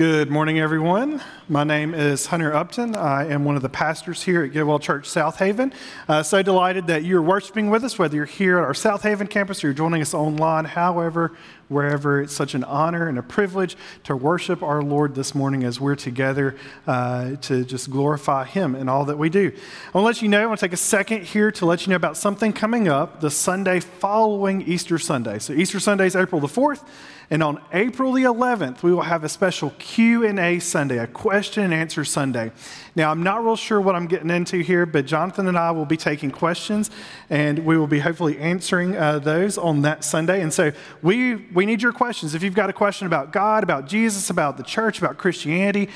Good morning, everyone. My name is Hunter Upton. I am one of the pastors here at Getwell Church Southaven. Uh, so delighted that you're worshiping with us, whether you're here at our Southaven campus or you're joining us online, however, wherever. It's such an honor and a privilege to worship our Lord this morning as we're together uh, to just glorify Him in all that we do. I want to let you know, I want to take a second here to let you know about something coming up the Sunday following Easter Sunday. So Easter Sunday is April the 4th. And on April the 11th, we will have a special Q&A Sunday, a question and answer Sunday. Now, I'm not real sure what I'm getting into here, but Jonathan and I will be taking questions, and we will be hopefully answering uh, those on that Sunday. And so we, we need your questions. If you've got a question about God, about Jesus, about the church, about Christianity,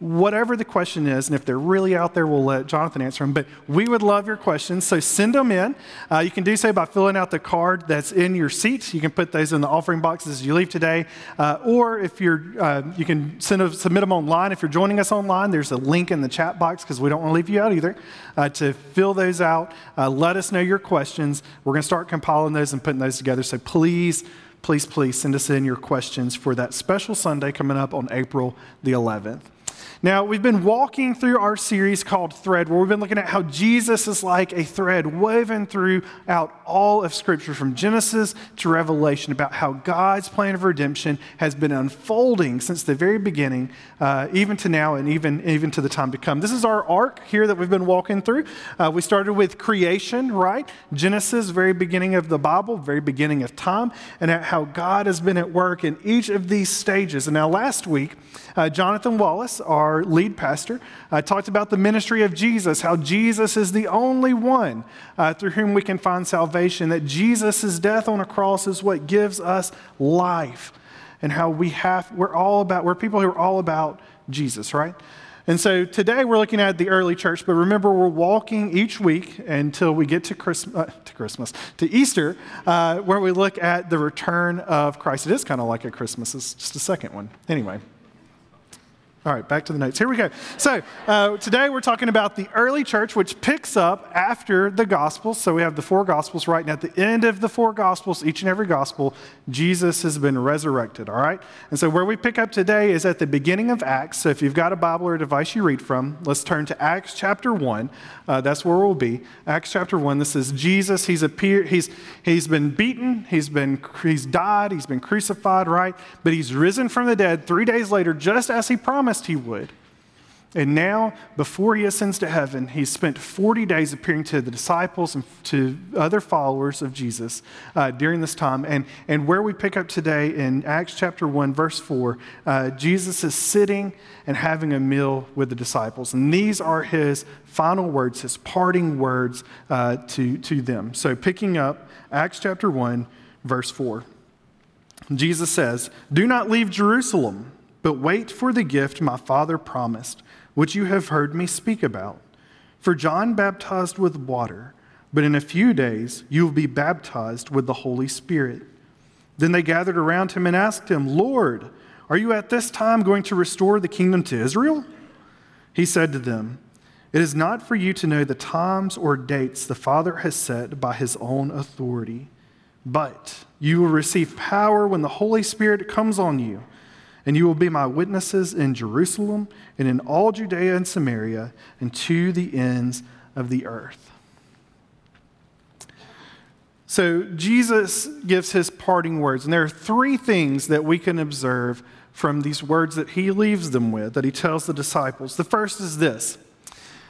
whatever the question is, and if they're really out there, we'll let Jonathan answer them. But we would love your questions, so send them in. Uh, you can do so by filling out the card that's in your seat. You can put those in the offering boxes as you leave today, uh, or if you're, uh, you can send a, submit them online. If you're joining us online, there's a link in the chat box because we don't want to leave you out either uh, to fill those out. Uh, let us know your questions. We're going to start compiling those and putting those together. So please please, please send us in your questions for that special Sunday coming up on April the 11th. Now, we've been walking through our series called Thread, where we've been looking at how Jesus is like a thread woven throughout all of Scripture, from Genesis to Revelation, about how God's plan of redemption has been unfolding since the very beginning, uh, even to now, and even, even to the time to come. This is our arc here that we've been walking through. Uh, we started with creation, right? Genesis, very beginning of the Bible, very beginning of time, and at how God has been at work in each of these stages. And now, last week, uh, Jonathan Wallace, our lead pastor, uh, talked about the ministry of Jesus, how Jesus is the only one uh, through whom we can find salvation, that Jesus' death on a cross is what gives us life, and how we have, we're all about, we're people who are all about Jesus, right? And so today we're looking at the early church, but remember we're walking each week until we get to Christmas, uh, to, Christmas, to Easter, uh, where we look at the return of Christ. It is kind of like a Christmas, it's just a second one. Anyway. All right, back to the notes. Here we go. So, uh, today we're talking about the early church, which picks up after the Gospels. So, we have the four Gospels right now. At the end of the four Gospels, each and every Gospel, Jesus has been resurrected. All right? And so, where we pick up today is at the beginning of Acts. So, if you've got a Bible or a device you read from, let's turn to Acts chapter 1. Uh, that's where we'll be. Acts chapter 1. This is Jesus. He's, appeared, he's, he's been beaten, he's, been, he's died, he's been crucified, right? But he's risen from the dead three days later, just as he promised promised he would. And now, before he ascends to heaven, he spent 40 days appearing to the disciples and to other followers of Jesus uh, during this time. And, and where we pick up today in Acts chapter 1, verse 4, uh, Jesus is sitting and having a meal with the disciples. And these are his final words, his parting words uh, to, to them. So, picking up Acts chapter 1, verse 4, Jesus says, Do not leave Jerusalem but wait for the gift my Father promised, which you have heard me speak about. For John baptized with water, but in a few days you will be baptized with the Holy Spirit. Then they gathered around him and asked him, Lord, are you at this time going to restore the kingdom to Israel? He said to them, It is not for you to know the times or dates the Father has set by his own authority, but you will receive power when the Holy Spirit comes on you and you will be my witnesses in Jerusalem and in all Judea and Samaria and to the ends of the earth. So, Jesus gives his parting words, and there are three things that we can observe from these words that he leaves them with, that he tells the disciples. The first is this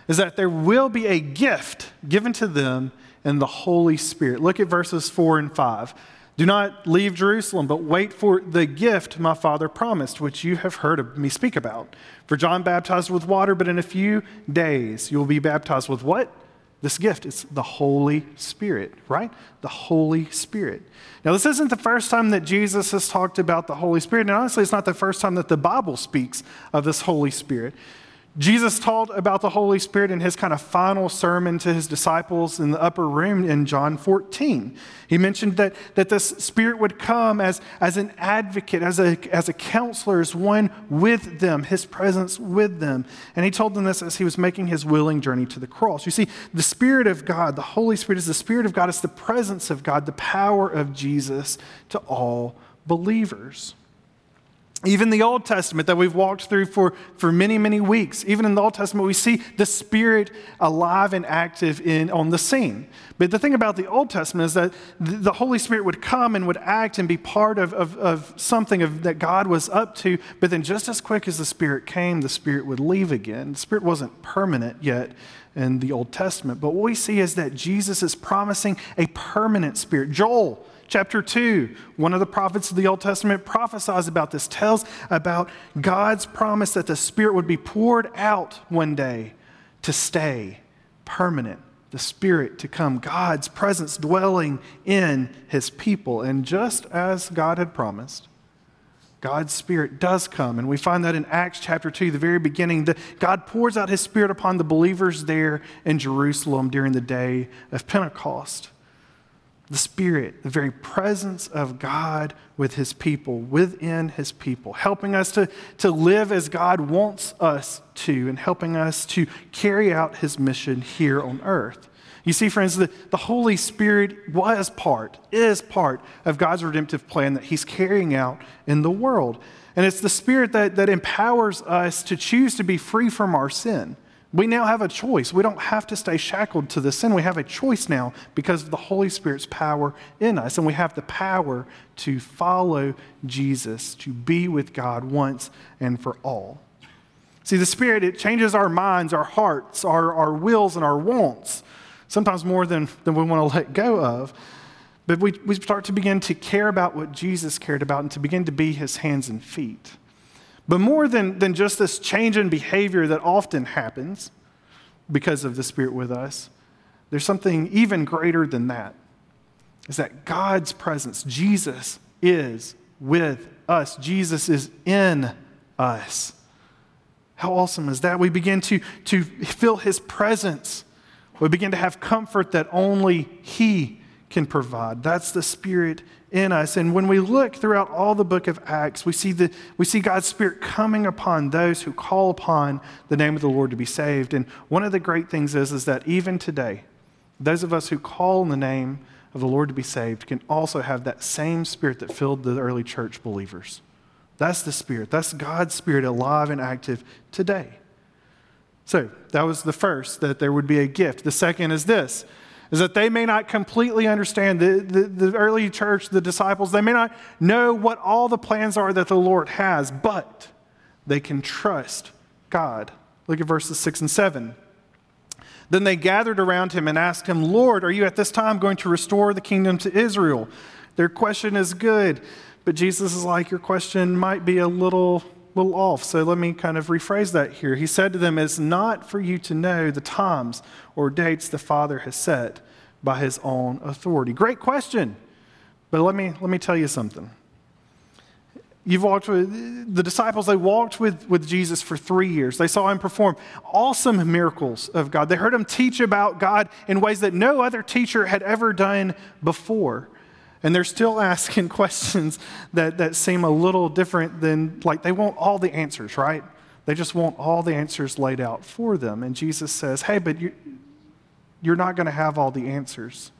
is that there will be a gift given to them in the Holy Spirit. Look at verses 4 and 5. Do not leave Jerusalem, but wait for the gift my Father promised, which you have heard me speak about. For John baptized with water, but in a few days you will be baptized with what? This gift. It's the Holy Spirit, right? The Holy Spirit. Now, this isn't the first time that Jesus has talked about the Holy Spirit, and honestly, it's not the first time that the Bible speaks of this Holy Spirit. Jesus taught about the Holy Spirit in his kind of final sermon to his disciples in the upper room in John 14. He mentioned that, that this Spirit would come as, as an advocate, as a, as a counselor, as one with them, his presence with them. And he told them this as he was making his willing journey to the cross. You see, the Spirit of God, the Holy Spirit is the Spirit of God, it's the presence of God, the power of Jesus to all believers. Even the Old Testament that we've walked through for, for many, many weeks, even in the Old Testament, we see the Spirit alive and active in, on the scene. But the thing about the Old Testament is that the Holy Spirit would come and would act and be part of, of, of something of, that God was up to, but then just as quick as the Spirit came, the Spirit would leave again. The Spirit wasn't permanent yet in the Old Testament. But what we see is that Jesus is promising a permanent Spirit. Joel chapter 2, one of the prophets of the Old Testament prophesies about this, tells about God's promise that the Spirit would be poured out one day to stay permanent. The Spirit to come, God's presence dwelling in His people. And just as God had promised, God's Spirit does come. And we find that in Acts chapter 2, the very beginning, that God pours out His Spirit upon the believers there in Jerusalem during the day of Pentecost the Spirit, the very presence of God with His people, within His people, helping us to, to live as God wants us to, and helping us to carry out His mission here on earth. You see, friends, the, the Holy Spirit was part, is part of God's redemptive plan that He's carrying out in the world. And it's the Spirit that, that empowers us to choose to be free from our sin we now have a choice. We don't have to stay shackled to the sin. We have a choice now because of the Holy Spirit's power in us. And we have the power to follow Jesus, to be with God once and for all. See, the Spirit, it changes our minds, our hearts, our, our wills, and our wants, sometimes more than, than we want to let go of. But we, we start to begin to care about what Jesus cared about and to begin to be his hands and feet. But more than, than just this change in behavior that often happens because of the Spirit with us, there's something even greater than that. Is that God's presence, Jesus is with us, Jesus is in us. How awesome is that? We begin to, to feel His presence. We begin to have comfort that only He can provide. That's the Spirit in us. And when we look throughout all the book of Acts, we see, the, we see God's Spirit coming upon those who call upon the name of the Lord to be saved. And one of the great things is, is that even today, those of us who call on the name of the Lord to be saved can also have that same Spirit that filled the early church believers. That's the Spirit. That's God's Spirit alive and active today. So that was the first, that there would be a gift. The second is this is that they may not completely understand. The, the, the, early church, the disciples, they may not know what all the plans are that the Lord has, but they can trust God. Look at verses 6 and 7. Then they gathered around him and asked him, Lord, are you at this time going to restore the kingdom to Israel? Their question is good, but Jesus is like, Your question might be a little little off. So let me kind of rephrase that here. He said to them, It's not for you to know the times or dates the Father has set by his own authority. Great question. But let me, let me tell you something. You've walked with the disciples, they walked with, with Jesus for three years. They saw him perform awesome miracles of God. They heard him teach about God in ways that no other teacher had ever done before. And they're still asking questions that, that seem a little different than, like, they want all the answers, right? They just want all the answers laid out for them. And Jesus says, hey, but you, you're not going to have all the answers,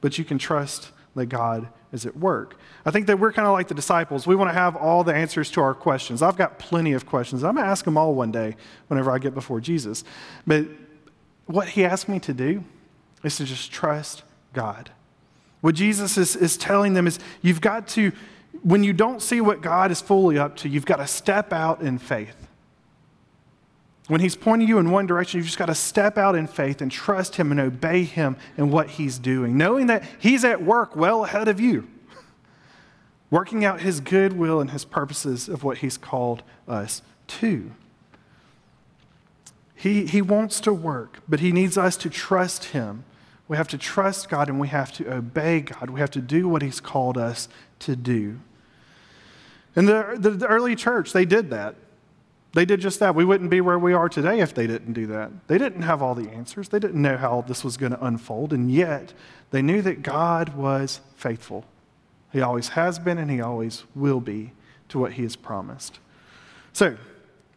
but you can trust that God is at work. I think that we're kind of like the disciples. We want to have all the answers to our questions. I've got plenty of questions. I'm going to ask them all one day whenever I get before Jesus. But what he asked me to do is to just trust God. What Jesus is, is telling them is you've got to, when you don't see what God is fully up to, you've got to step out in faith. When He's pointing you in one direction, you've just got to step out in faith and trust Him and obey Him in what He's doing, knowing that He's at work well ahead of you, working out His good will and His purposes of what He's called us to. He, he wants to work, but He needs us to trust Him we have to trust God and we have to obey God. We have to do what He's called us to do. And the, the, the, early church, they did that. They did just that. We wouldn't be where we are today if they didn't do that. They didn't have all the answers, they didn't know how this was going to unfold, and yet they knew that God was faithful. He always has been and He always will be to what He has promised. So,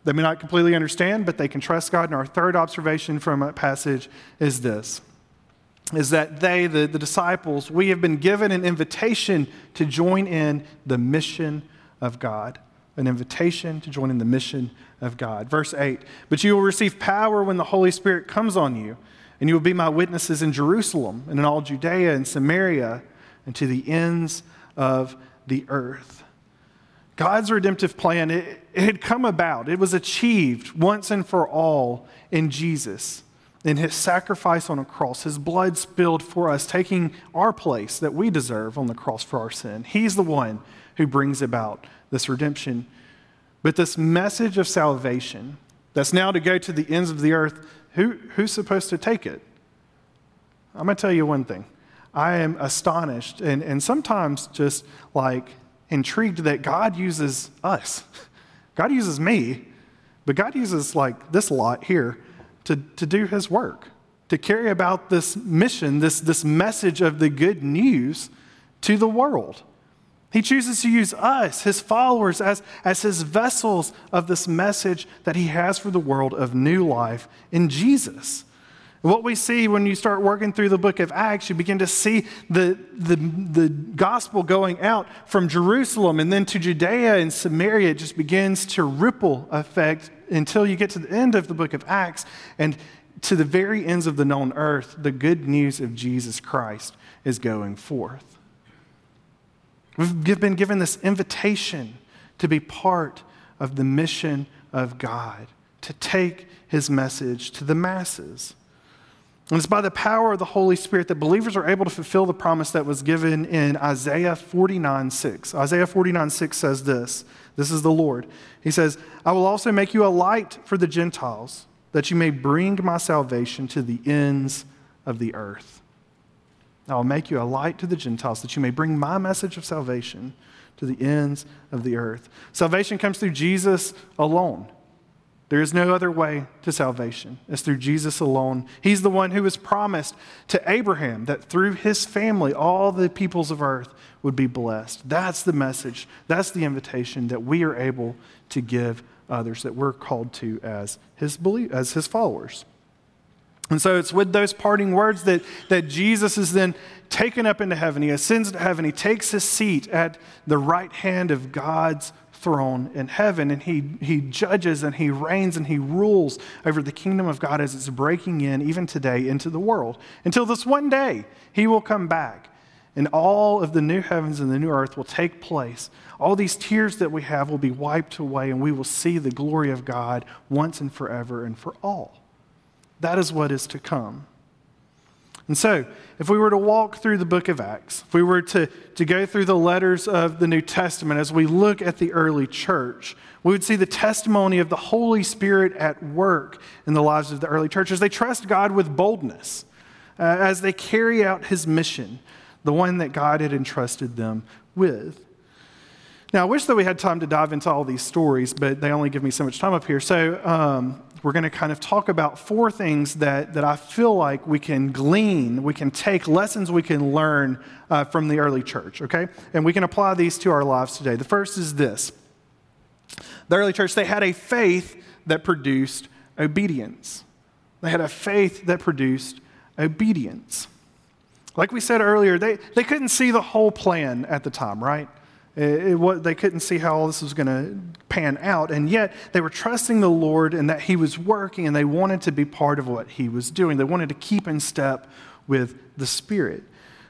they may not completely understand, but they can trust God. And our third observation from that passage is this is that they, the, the disciples, we have been given an invitation to join in the mission of God. an invitation to join in the mission of God. Verse 8 But you will receive power when the Holy Spirit comes on you, and you will be my witnesses in Jerusalem and in all Judea and Samaria and to the ends of the earth. God's redemptive plan, it, it had come about, it was achieved once and for all in Jesus in his sacrifice on a cross, his blood spilled for us, taking our place that we deserve on the cross for our sin. He's the one who brings about this redemption. But this message of salvation that's now to go to the ends of the earth, who, who's supposed to take it? I'm going to tell you one thing. I am astonished and, and sometimes just like intrigued that God uses us. God uses me, but God uses like this lot here to, to do his work, to carry about this mission, this, this message of the good news to the world. He chooses to use us, his followers, as, as his vessels of this message that he has for the world of new life in Jesus. What we see when you start working through the book of Acts, you begin to see the, the, the gospel going out from Jerusalem and then to Judea and Samaria. It just begins to ripple effect until you get to the end of the book of Acts and to the very ends of the known earth, the good news of Jesus Christ is going forth. We've been given this invitation to be part of the mission of God, to take his message to the masses. And it's by the power of the Holy Spirit that believers are able to fulfill the promise that was given in Isaiah 49 6. Isaiah 49 6 says this This is the Lord. He says, I will also make you a light for the Gentiles, that you may bring my salvation to the ends of the earth. I will make you a light to the Gentiles, that you may bring my message of salvation to the ends of the earth. Salvation comes through Jesus alone. There is no other way to salvation. It's through Jesus alone. He's the one who was promised to Abraham that through his family, all the peoples of earth would be blessed. That's the message. That's the invitation that we are able to give others, that we're called to as his, belief, as his followers. And so it's with those parting words that, that Jesus is then taken up into heaven. He ascends to heaven. He takes his seat at the right hand of God's throne in heaven and he, he judges and he reigns and he rules over the kingdom of God as it's breaking in, even today, into the world. Until this one day, he will come back and all of the new heavens and the new earth will take place. All these tears that we have will be wiped away and we will see the glory of God once and forever and for all. That is what is to come. And so, if we were to walk through the book of Acts, if we were to, to go through the letters of the New Testament as we look at the early church, we would see the testimony of the Holy Spirit at work in the lives of the early church as they trust God with boldness, uh, as they carry out his mission, the one that God had entrusted them with. Now, I wish that we had time to dive into all these stories, but they only give me so much time up here. So, um, we're going to kind of talk about four things that, that I feel like we can glean, we can take lessons we can learn uh, from the early church, okay? And we can apply these to our lives today. The first is this the early church, they had a faith that produced obedience. They had a faith that produced obedience. Like we said earlier, they, they couldn't see the whole plan at the time, right? It, it, they couldn't see how all this was going to pan out, and yet they were trusting the Lord and that He was working, and they wanted to be part of what He was doing. They wanted to keep in step with the Spirit.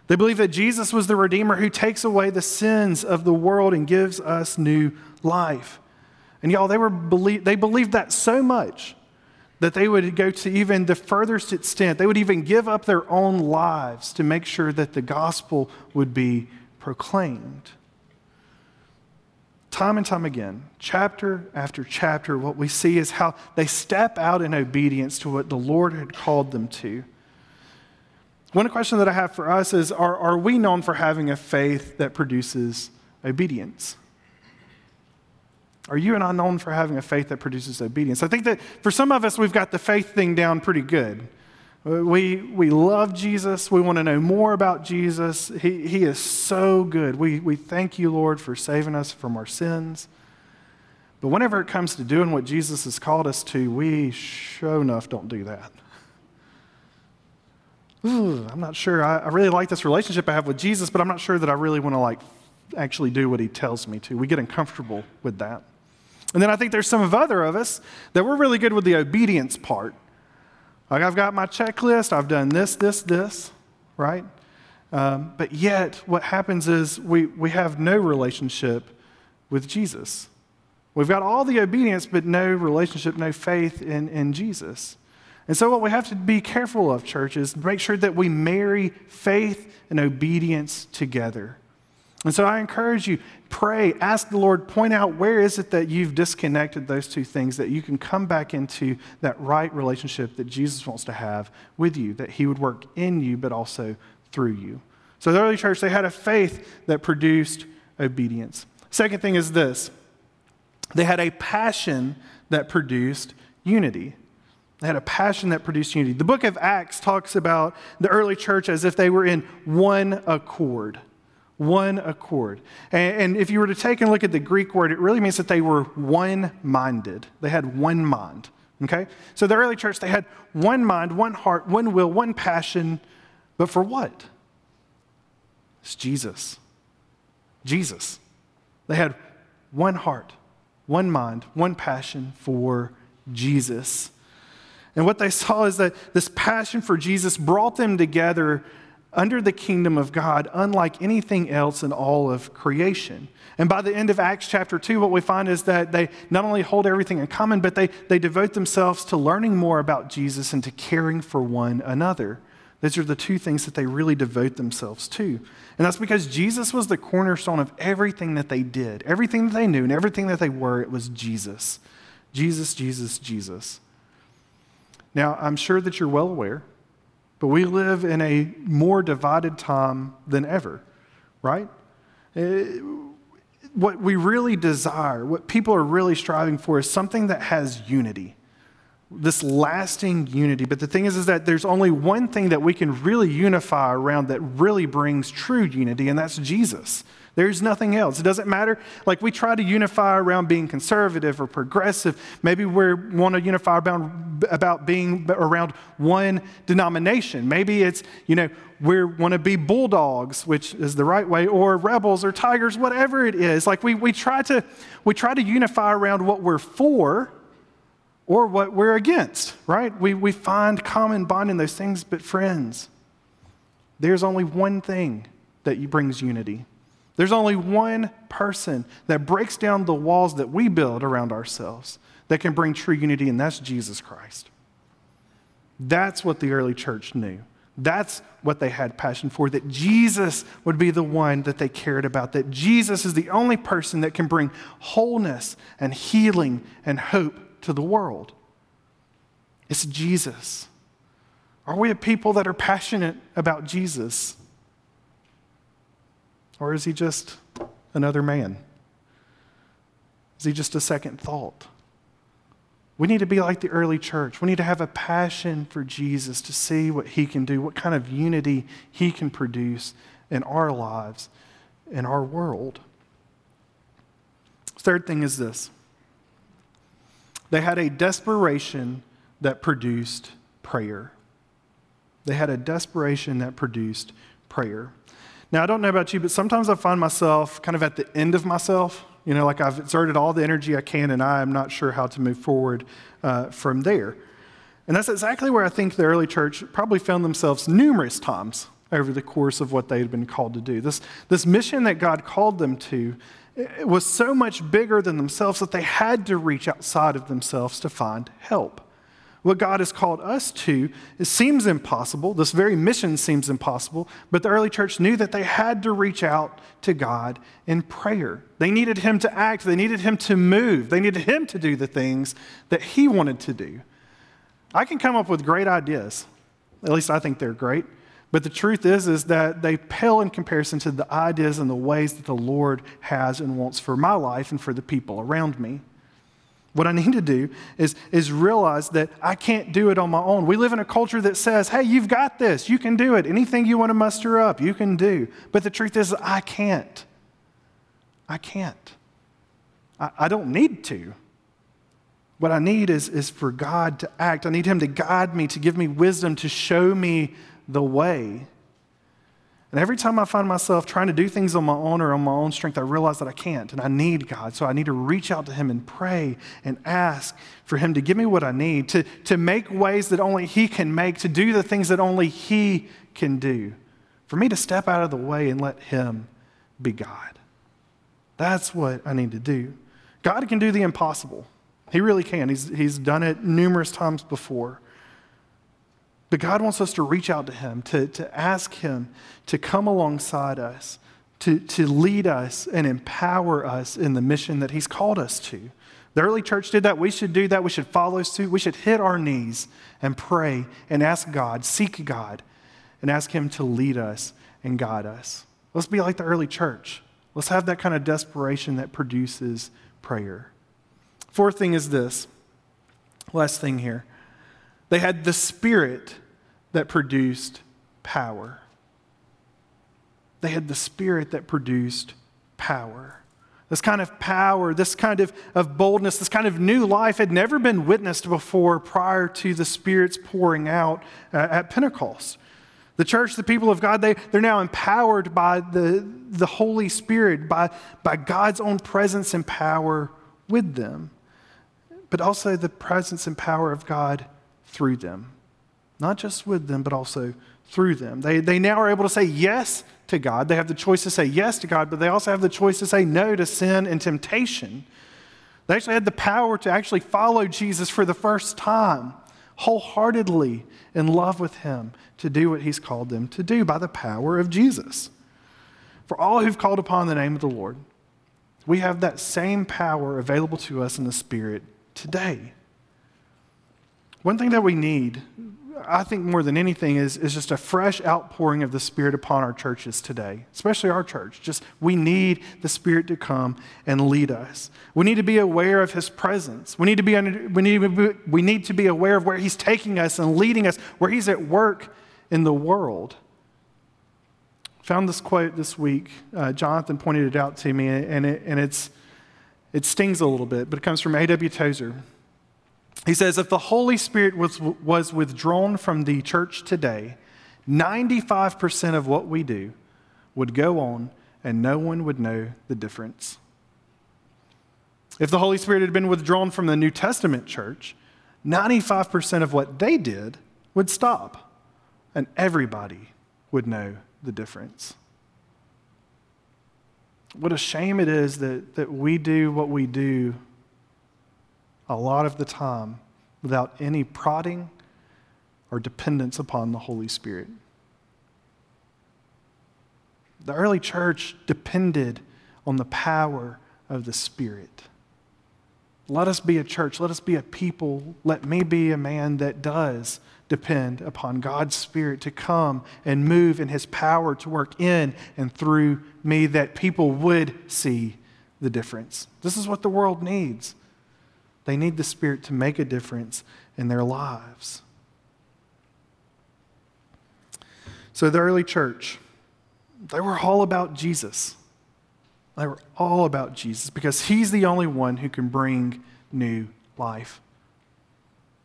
They believed that Jesus was the Redeemer who takes away the sins of the world and gives us new life. And y'all, they, were believe, they believed that so much that they would go to even the furthest extent. They would even give up their own lives to make sure that the gospel would be proclaimed. Time and time again, chapter after chapter, what we see is how they step out in obedience to what the Lord had called them to. One question that I have for us is are, are we known for having a faith that produces obedience? Are you and I known for having a faith that produces obedience? I think that for some of us, we've got the faith thing down pretty good. We, we love Jesus. We want to know more about Jesus. He, he is so good. We, we thank you, Lord, for saving us from our sins. But whenever it comes to doing what Jesus has called us to, we sure enough don't do that. Ooh, I'm not sure. I, I really like this relationship I have with Jesus, but I'm not sure that I really want to like actually do what he tells me to. We get uncomfortable with that. And then I think there's some of other of us that we're really good with the obedience part. Like I've got my checklist, I've done this, this, this, right? Um, but yet, what happens is we, we have no relationship with Jesus. We've got all the obedience, but no relationship, no faith in, in Jesus. And so, what we have to be careful of, church, is make sure that we marry faith and obedience together. And so, I encourage you, pray, ask the Lord, point out where is it that you've disconnected those two things, that you can come back into that right relationship that Jesus wants to have with you, that He would work in you, but also through you. So, the early church, they had a faith that produced obedience. Second thing is this they had a passion that produced unity. They had a passion that produced unity. The book of Acts talks about the early church as if they were in one accord. One accord. And, if you were to take and look at the Greek word, it really means that they were one minded. They had one mind. Okay? So the early church, they had one mind, one heart, one will, one passion. But for what? It's Jesus. Jesus. They had one heart, one mind, one passion for Jesus. And what they saw is that this passion for Jesus brought them together under the kingdom of God, unlike anything else in all of creation. And by the end of Acts chapter 2, what we find is that they not only hold everything in common, but they, they devote themselves to learning more about Jesus and to caring for one another. Those are the two things that they really devote themselves to. And that's because Jesus was the cornerstone of everything that they did, everything that they knew, and everything that they were. It was Jesus. Jesus, Jesus, Jesus. Now, I'm sure that you're well aware, but we live in a more divided time than ever, right? Eh, what we really desire, what people are really striving for, is something that has unity this lasting unity. But the thing is, is that there's only one thing that we can really unify around that really brings true unity, and that's Jesus. There's nothing else. It doesn't matter. Like we try to unify around being conservative or progressive. Maybe we want to unify around, about being around one denomination. Maybe it's, you know, we want to be bulldogs, which is the right way, or rebels or tigers, whatever it is. Like we, we, try to, we try to unify around what we're for or what we're against, right? We, we find common bond in those things, but friends, there's only one thing that brings unity. There's only one person that breaks down the walls that we build around ourselves that can bring true unity, and that's Jesus Christ. That's what the early church knew. That's what they had passion for, that Jesus would be the one that they cared about, that Jesus is the only person that can bring wholeness and healing and hope to the world. It's Jesus. Are we a people that are passionate about Jesus? Or is he just another man? Is he just a second thought? We need to be like the early church. We need to have a passion for Jesus to see what he can do, what kind of unity he can produce in our lives, in our world. Third thing is this they had a desperation that produced prayer. They had a desperation that produced prayer. Now, I don't know about you, but sometimes I find myself kind of at the end of myself. You know, like I've exerted all the energy I can, and I am not sure how to move forward uh, from there. And that's exactly where I think the early church probably found themselves numerous times over the course of what they had been called to do. This, this mission that God called them to was so much bigger than themselves that they had to reach outside of themselves to find help. What God has called us to it seems impossible. This very mission seems impossible, but the early church knew that they had to reach out to God in prayer. They needed Him to act, they needed Him to move, they needed Him to do the things that He wanted to do. I can come up with great ideas. At least I think they're great. But the truth is, is that they pale in comparison to the ideas and the ways that the Lord has and wants for my life and for the people around me. What I need to do is, is realize that I can't do it on my own. We live in a culture that says, hey, you've got this. You can do it. Anything you want to muster up, you can do. But the truth is, I can't. I can't. I, I don't need to. What I need is, is for God to act. I need Him to guide me, to give me wisdom, to show me the way. And every time I find myself trying to do things on my own or on my own strength, I realize that I can't and I need God. So I need to reach out to Him and pray and ask for Him to give me what I need, to, to make ways that only He can make, to do the things that only He can do, for me to step out of the way and let Him be God. That's what I need to do. God can do the impossible. He really can. He's, he's done it numerous times before. But God wants us to reach out to Him, to, to ask Him to come alongside us, to, to lead us and empower us in the mission that He's called us to. The early church did that. We should do that. We should follow suit. We should hit our knees and pray and ask God, seek God, and ask Him to lead us and guide us. Let's be like the early church. Let's have that kind of desperation that produces prayer. Fourth thing is this last thing here they had the spirit that produced power. They had the spirit that produced power. This kind of power, this kind of, of boldness, this kind of new life had never been witnessed before prior to the Spirit's pouring out uh, at Pentecost. The church, the people of God, they, they're now empowered by the, the Holy Spirit, by, by God's own presence and power with them, but also the presence and power of God through them. Not just with them, but also through them. They, they now are able to say yes to God. They have the choice to say yes to God, but they also have the choice to say no to sin and temptation. They actually had the power to actually follow Jesus for the first time, wholeheartedly in love with Him, to do what He's called them to do by the power of Jesus. For all who've called upon the name of the Lord, we have that same power available to us in the Spirit today. One thing that we need, I think more than anything, is, is just a fresh outpouring of the Spirit upon our churches today, especially our church. Just we need the Spirit to come and lead us. We need to be aware of His presence. We need to be, we need to be, we need to be aware of where He's taking us and leading us, where He's at work in the world. Found this quote this week. Uh, Jonathan pointed it out to me, and, it, and it's, it stings a little bit, but it comes from A.W. Tozer. He says, if the Holy Spirit was, was withdrawn from the church today, 95% of what we do would go on and no one would know the difference. If the Holy Spirit had been withdrawn from the New Testament church, 95% of what they did would stop and everybody would know the difference. What a shame it is that, that we do what we do a lot of the time without any prodding or dependence upon the Holy Spirit. The early church depended on the power of the Spirit. Let us be a church. Let us be a people. Let me be a man that does depend upon God's Spirit to come and move in His power to work in and through me that people would see the difference. This is what the world needs. They need the Spirit to make a difference in their lives. So, the early church, they were all about Jesus. They were all about Jesus because He's the only one who can bring new life.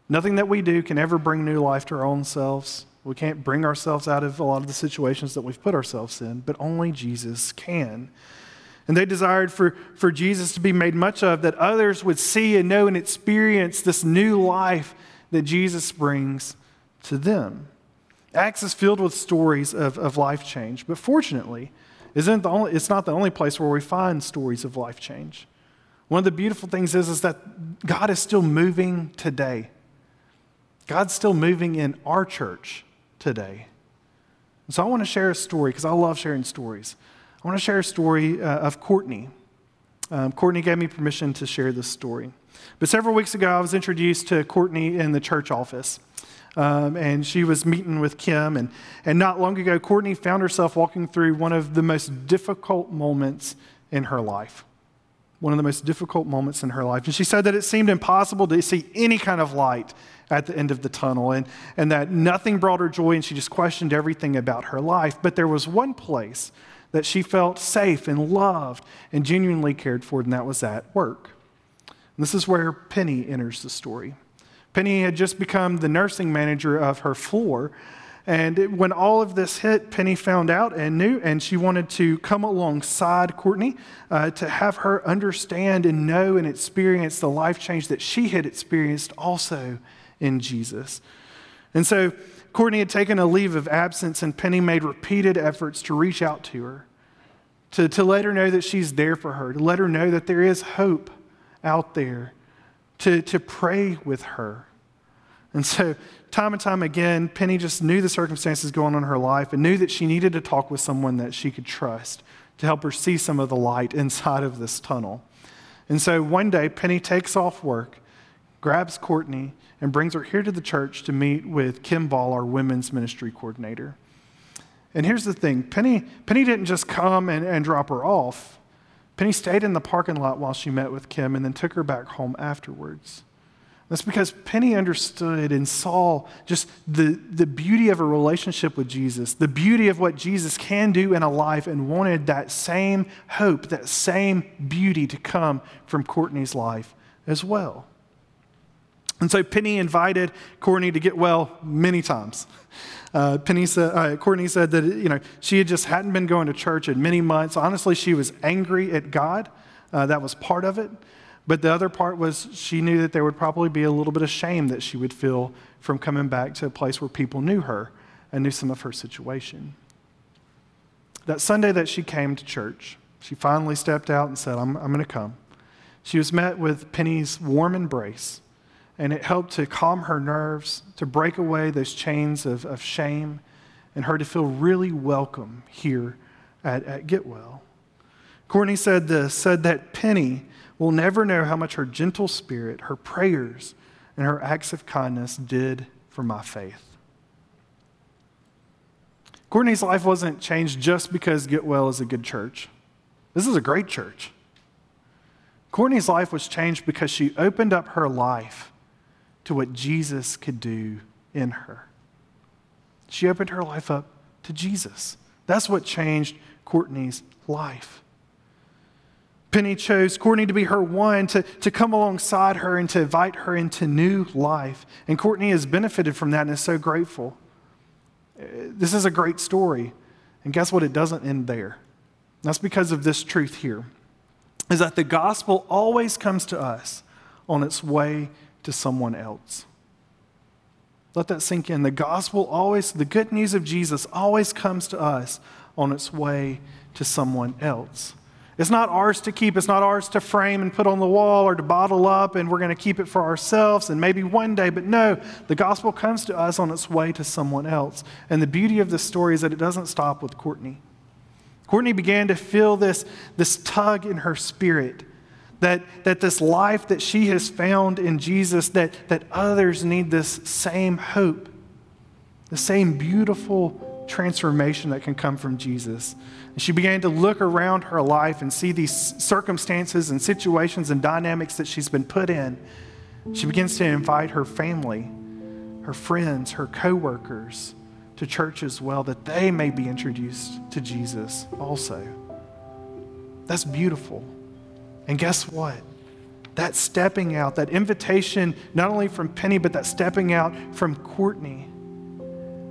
Nothing that we do can ever bring new life to our own selves. We can't bring ourselves out of a lot of the situations that we've put ourselves in, but only Jesus can. And they desired for, for Jesus to be made much of, that others would see and know and experience this new life that Jesus brings to them. Acts is filled with stories of, of life change, but fortunately, isn't the only, it's not the only place where we find stories of life change. One of the beautiful things is, is that God is still moving today. God's still moving in our church today. And so I want to share a story because I love sharing stories. I want to share a story uh, of Courtney. Um, Courtney gave me permission to share this story. But several weeks ago, I was introduced to Courtney in the church office. Um, and she was meeting with Kim. And, and not long ago, Courtney found herself walking through one of the most difficult moments in her life. One of the most difficult moments in her life. And she said that it seemed impossible to see any kind of light at the end of the tunnel, and, and that nothing brought her joy, and she just questioned everything about her life. But there was one place that she felt safe and loved and genuinely cared for, and that was at work. And this is where Penny enters the story. Penny had just become the nursing manager of her floor, And when all of this hit, Penny found out and knew, and she wanted to come alongside Courtney uh, to have her understand and know and experience the life change that she had experienced also in Jesus. And so Courtney had taken a leave of absence, and Penny made repeated efforts to reach out to her, to, to let her know that she's there for her, to let her know that there is hope out there, to, to pray with her. And so time and time again, Penny just knew the circumstances going on in her life and knew that she needed to talk with someone that she could trust to help her see some of the light inside of this tunnel. And so one day, Penny takes off work, grabs Courtney, and brings her here to the church to meet with Kim Ball, our women's ministry coordinator. And here's the thing Penny, Penny didn't just come and, and drop her off. Penny stayed in the parking lot while she met with Kim and then took her back home afterwards. That's because Penny understood and saw just the, the beauty of a relationship with Jesus, the beauty of what Jesus can do in a life, and wanted that same hope, that same beauty to come from Courtney's life as well. And so Penny invited Courtney to Getwell many times. Uh, Penny said, uh, Courtney said that you know she had just hadn't been going to church in many months. Honestly, she was angry at God. Uh, that was part of it. But the other part was she knew that there would probably be a little bit of shame that she would feel from coming back to a place where people knew her and knew some of her situation. That Sunday that she came to church, she finally stepped out and said, I'm, I'm going to come. She was met with Penny's warm embrace, and it helped to calm her nerves, to break away those chains of, of shame, and her to feel really welcome here at, at Getwell. Courtney said this, said that Penny will never know how much her gentle spirit, her prayers, and her acts of kindness did for my faith. Courtney's life wasn't changed just because Getwell is a good church. This is a great church. Courtney's life was changed because she opened up her life to what Jesus could do in her. She opened her life up to Jesus. That's what changed Courtney's life. Penny chose Courtney to be her one, to, to come alongside her and to invite her into new life. And Courtney has benefited from that and is so grateful. Uh, this is a great story. And guess what? It doesn't end there. That's because of this truth here is that the gospel always comes to us on its way to someone else. Let that sink in. The gospel always, the good news of Jesus always comes to us on its way to someone else. It's not ours to keep. It's not ours to frame and put on the wall or to bottle up and we're going to keep it for ourselves and maybe one day. But no, the gospel comes to us on its way to someone else. And the beauty of this story is that it doesn't stop with Courtney. Courtney began to feel this, this tug in her spirit that, that this life that she has found in Jesus, that, that others need this same hope, the same beautiful transformation that can come from Jesus. And she began to look around her life and see these circumstances and situations and dynamics that she's been put in. She begins to invite her family, her friends, her coworkers to church as well, that they may be introduced to Jesus also. That's beautiful. And guess what? That stepping out, that invitation, not only from Penny, but that stepping out from Courtney,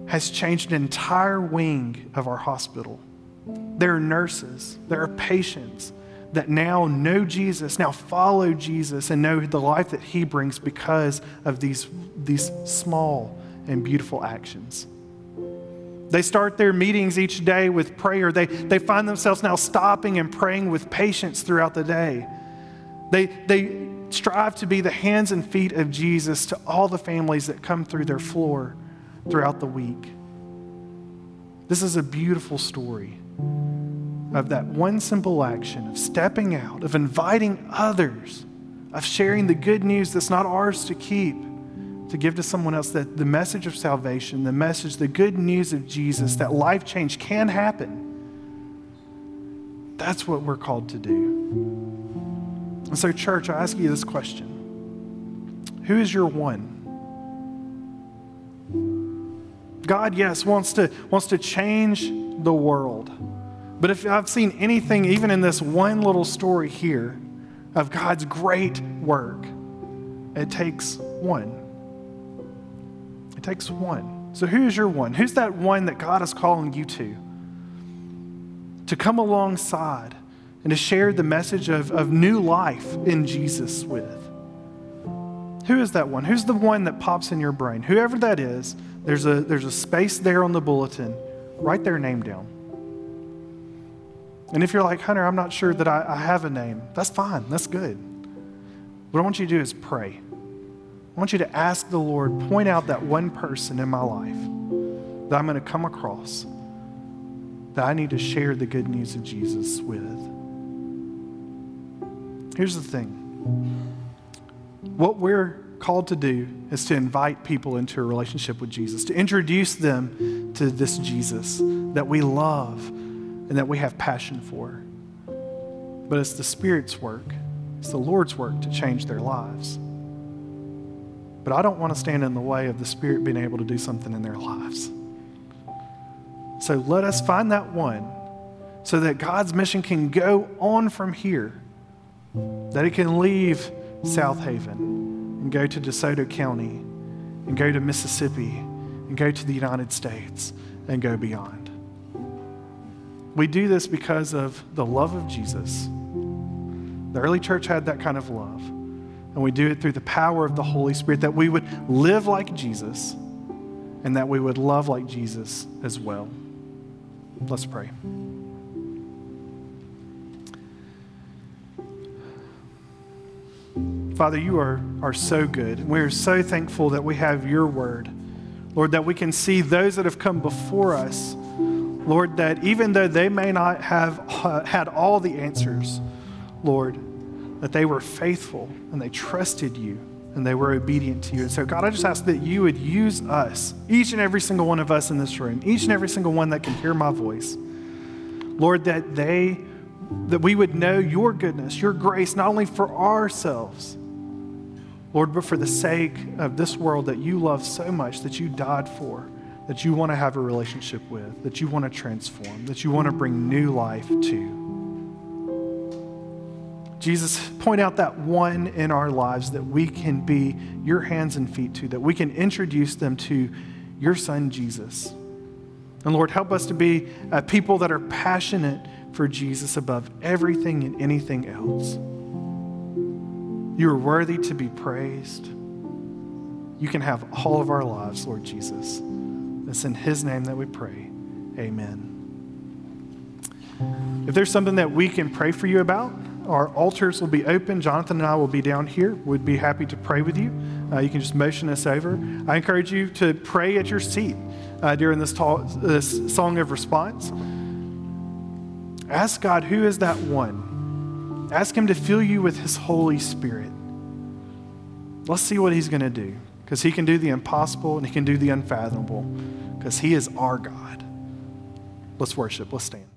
has changed an entire wing of our hospital. There are nurses, there are patients that now know Jesus, now follow Jesus, and know the life that he brings because of these, these small and beautiful actions. They start their meetings each day with prayer. They, they find themselves now stopping and praying with patients throughout the day. They, they strive to be the hands and feet of Jesus to all the families that come through their floor throughout the week. This is a beautiful story of that one simple action of stepping out, of inviting others, of sharing the good news that's not ours to keep, to give to someone else that the message of salvation, the message, the good news of Jesus, that life change can happen. That's what we're called to do. And so, church, I ask you this question Who is your one? God, yes, wants to, wants to change the world. But if I've seen anything, even in this one little story here, of God's great work, it takes one. It takes one. So, who is your one? Who's that one that God is calling you to? To come alongside and to share the message of, of new life in Jesus with. Who is that one? Who's the one that pops in your brain? Whoever that is, there's a, there's a space there on the bulletin. Write their name down. And if you're like, Hunter, I'm not sure that I, I have a name, that's fine. That's good. What I want you to do is pray. I want you to ask the Lord, point out that one person in my life that I'm going to come across that I need to share the good news of Jesus with. Here's the thing what we're called to do is to invite people into a relationship with Jesus, to introduce them to this Jesus that we love and that we have passion for. But it's the Spirit's work, it's the Lord's work to change their lives. But I don't want to stand in the way of the Spirit being able to do something in their lives. So let us find that one so that God's mission can go on from here, that it can leave Southaven and go to DeSoto County and go to Mississippi and go to the United States and go beyond. We do this because of the love of Jesus. The early church had that kind of love. And we do it through the power of the Holy Spirit that we would live like Jesus and that we would love like Jesus as well. Let's pray. Father, you are, are so good. We are so thankful that we have your word. Lord, that we can see those that have come before us. Lord, that even though they may not have uh, had all the answers, Lord, that they were faithful and they trusted you and they were obedient to you. And so, God, I just ask that you would use us, each and every single one of us in this room, each and every single one that can hear my voice. Lord, that they, that we would know your goodness, your grace, not only for ourselves, Lord, but for the sake of this world that you love so much, that you died for, that you want to have a relationship with, that you want to transform, that you want to bring new life to. Jesus, point out that one in our lives that we can be your hands and feet to, that we can introduce them to your son, Jesus. And Lord, help us to be uh, people that are passionate for Jesus above everything and anything else. You are worthy to be praised. You can have all of our lives, Lord Jesus. It's in His name that we pray. Amen. If there's something that we can pray for you about, our altars will be open. Jonathan and I will be down here. We'd be happy to pray with you. Uh, you can just motion us over. I encourage you to pray at your seat uh, during this, this song of response. Ask God, who is that one? Ask Him to fill you with His Holy Spirit. Let's see what He's going to do because He can do the impossible and He can do the unfathomable because He is our God. Let's worship. Let's stand.